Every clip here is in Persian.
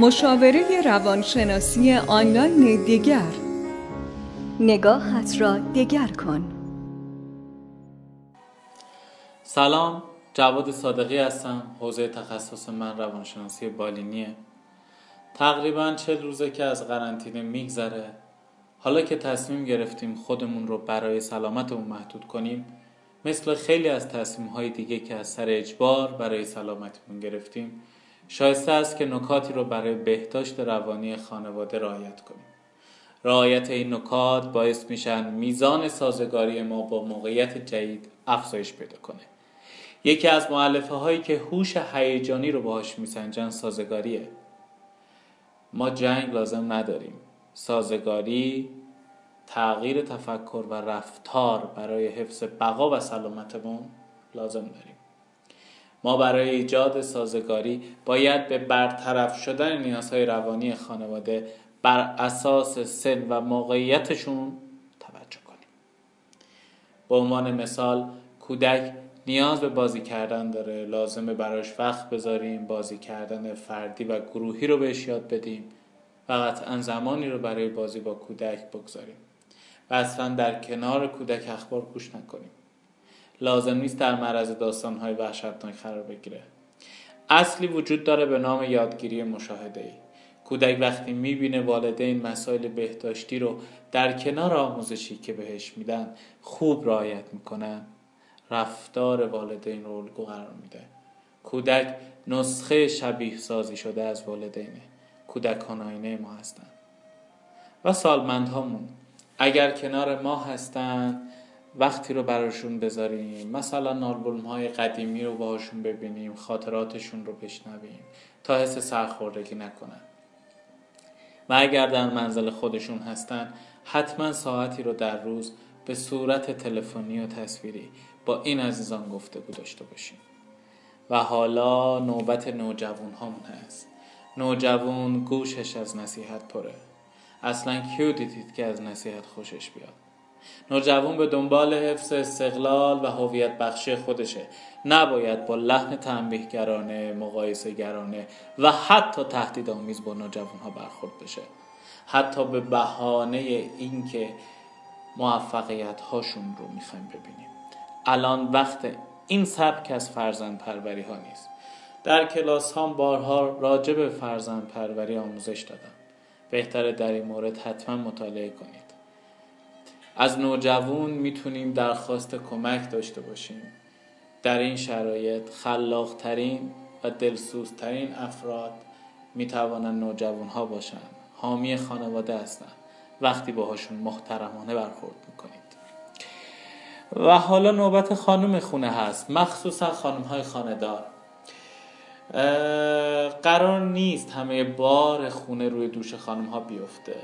مشاوره روانشناسی آنلاین دیگر. نگاهت را دیگر کن. سلام جواد صادقی هستم. حوزه تخصص من روانشناسی بالینیه. تقریبا چه روزه که از قرنطینه میگذره. حالا که تصمیم گرفتیم خودمون رو برای سلامتمون محدود کنیم مثل خیلی از تصمیم های دیگه که از سر اجبار برای سلامتمون گرفتیم شایسته است که نکاتی رو برای بهداشت روانی خانواده رعایت کنیم. رعایت این نکات باعث میشن میزان سازگاری ما با موقعیت جدید افزایش پیدا کنه. یکی از معلفه هایی که هوش هیجانی رو باهاش میسنجن سازگاریه. ما جنگ لازم نداریم. سازگاری تغییر تفکر و رفتار برای حفظ بقا و سلامتمون لازم داریم. ما برای ایجاد سازگاری باید به برطرف شدن نیازهای روانی خانواده بر اساس سن و موقعیتشون توجه کنیم. به عنوان مثال کودک نیاز به بازی کردن داره. لازمه براش وقت بذاریم بازی کردن فردی و گروهی رو بهش یاد بدیم و قطعا زمانی رو برای بازی با کودک بگذاریم. و اصلا در کنار کودک اخبار گوش نکنیم. لازم نیست در معرض داستانهای وحشتناک قرار بگیره. اصلی وجود داره به نام یادگیری مشاهده ای کودک وقتی می‌بینه والدین مسائل بهداشتی رو در کنار آموزشی که بهش میدن خوب رعایت می‌کنن رفتار والدین رو الگو قرار میده. کودک نسخه شبیه سازی شده از والدینه کودکان آینه ما هستن. و سالمندهامون. اگر کنار ما هستن وقتی رو براشون بذاریم مثلا نالبولم های قدیمی رو باهاشون ببینیم خاطراتشون رو بشنویم تا حس سرخوردگی نکنن. و اگر در منزل خودشون هستن حتما ساعتی رو در روز به صورت تلفنی و تصویری با این عزیزان گفتگو داشته باشیم. و حالا نوبت نوجوان هامون هست. نوجوان گوشش از نصیحت پره. اصلا کیو دیدید که از نصیحت خوشش بیاد؟ نوجوان به دنبال حفظ استقلال و هویت بخشی خودشه. نباید با لحن تنبیهگرانه مقایسه گرانه و حتی تهدید آمیز با نوجوان ها برخورد بشه. حتی به بهانه اینکه موفقیت هاشون رو می‌خوایم ببینیم. الان وقت این سبک از فرزند پروری ها نیست. در کلاس ها بارها راجع به فرزند پروری آموزش دادم. بهتره در این مورد حتما مطالعه کنید. از نوجوان می‌تونیم درخواست کمک داشته باشیم. در این شرایط خلاقترین و دلسوزترین افراد می‌توانند نوجوان ها باشند. حامی خانواده هستند. وقتی باهاشون محترمانه برخورد می‌کنید. و حالا نوبت خانم خونه هست. مخصوصا خانم های خاندار قرار نیست همه بار خونه روی دوش خانم ها بیفته.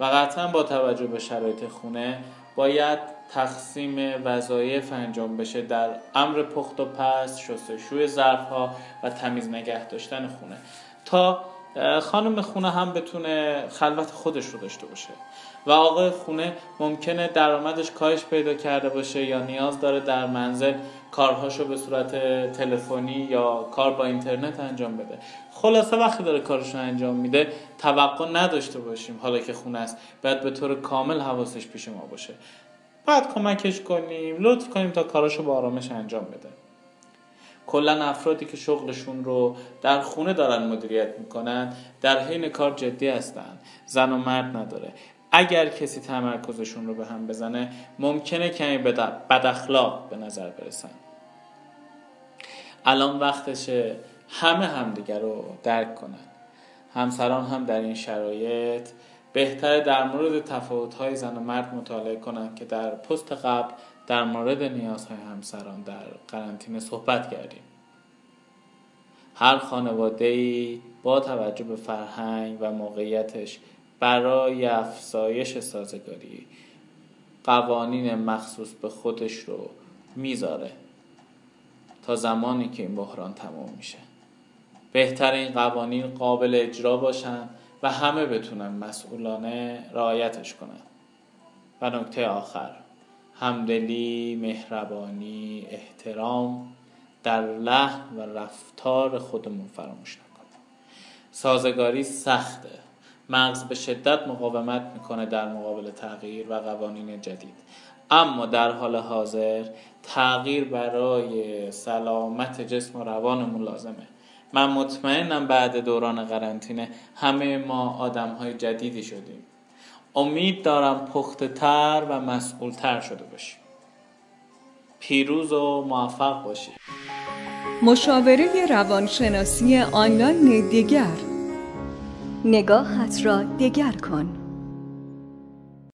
و قطعا با توجه به شرایط خونه باید تقسیم وظایف انجام بشه در امر پخت و پس شستشوی ظرف ها و تمیز نگه داشتن خونه. تا خانم خونه هم بتونه خلوت خودش رو داشته باشه. و آقای خونه ممکنه درآمدش کاهش پیدا کرده باشه یا نیاز داره در منزل کارهاشو به صورت تلفنی یا کار با اینترنت انجام بده. خلاصه وقتی داره کارش رو انجام میده توقع نداشته باشیم حالا که خونه است. باید به طور کامل حواسش پیش ما باشه. باید کمکش کنیم لطف کنیم تا کاراشو با آرامش انجام بده. کلا افرادی که شغلشون رو در خونه دارن مدیریت می‌کنن در حین کار جدی هستن. زن و مرد نداره. اگر کسی تمرکزشون رو به هم بزنه ممکنه کمی بد اخلاق به نظر برسن. الان وقتشه همه همدیگر رو درک کنن. همسران هم در این شرایط بهتر در مورد تفاوت‌های زن و مرد مطالعه کنند که در پست قبل در مورد نیازهای همسران در قرنطینه صحبت کردیم. هر خانواده با توجه به فرهنگ و موقعیتش برای افزایش سازگاری. قوانین مخصوص به خودش رو می‌ذاره تا زمانی که این بحران تمام میشه. بهتر این قوانین قابل اجرا باشن و همه بتونن مسئولانه رعایتش کنن. و نکته آخر همدلی، مهربانی، احترام در لحن و رفتار خودمون فراموش نکنیم. سازگاری سخته. مغز به شدت مقاومت می‌کنه در مقابل تغییر و قوانین جدید. اما در حال حاضر تغییر برای سلامت جسم و روانمون لازمه. من مطمئنم بعد دوران قرنطینه همه ما آدم های جدیدی شدیم. امید دارم پخته تر و مسئول تر شده باشیم. پیروز و موفق باشید مشاوره روانشناسی آنلاین دیگر. نگاهت را دیگر کن.